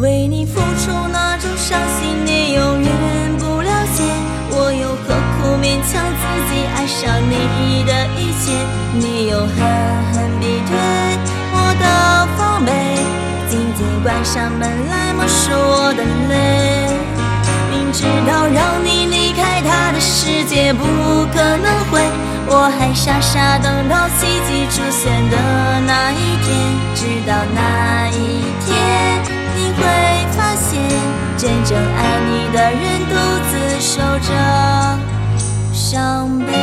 为你付出那种伤心，你永远不了解。我又何苦勉强自己爱上你的一切？你又狠狠逼退我的防备，紧紧关上门来默数我的泪。明知道让你离开他的世界不可能会，我还傻傻等到奇迹出现的那一天。直到那真正爱你的人独自守着伤悲。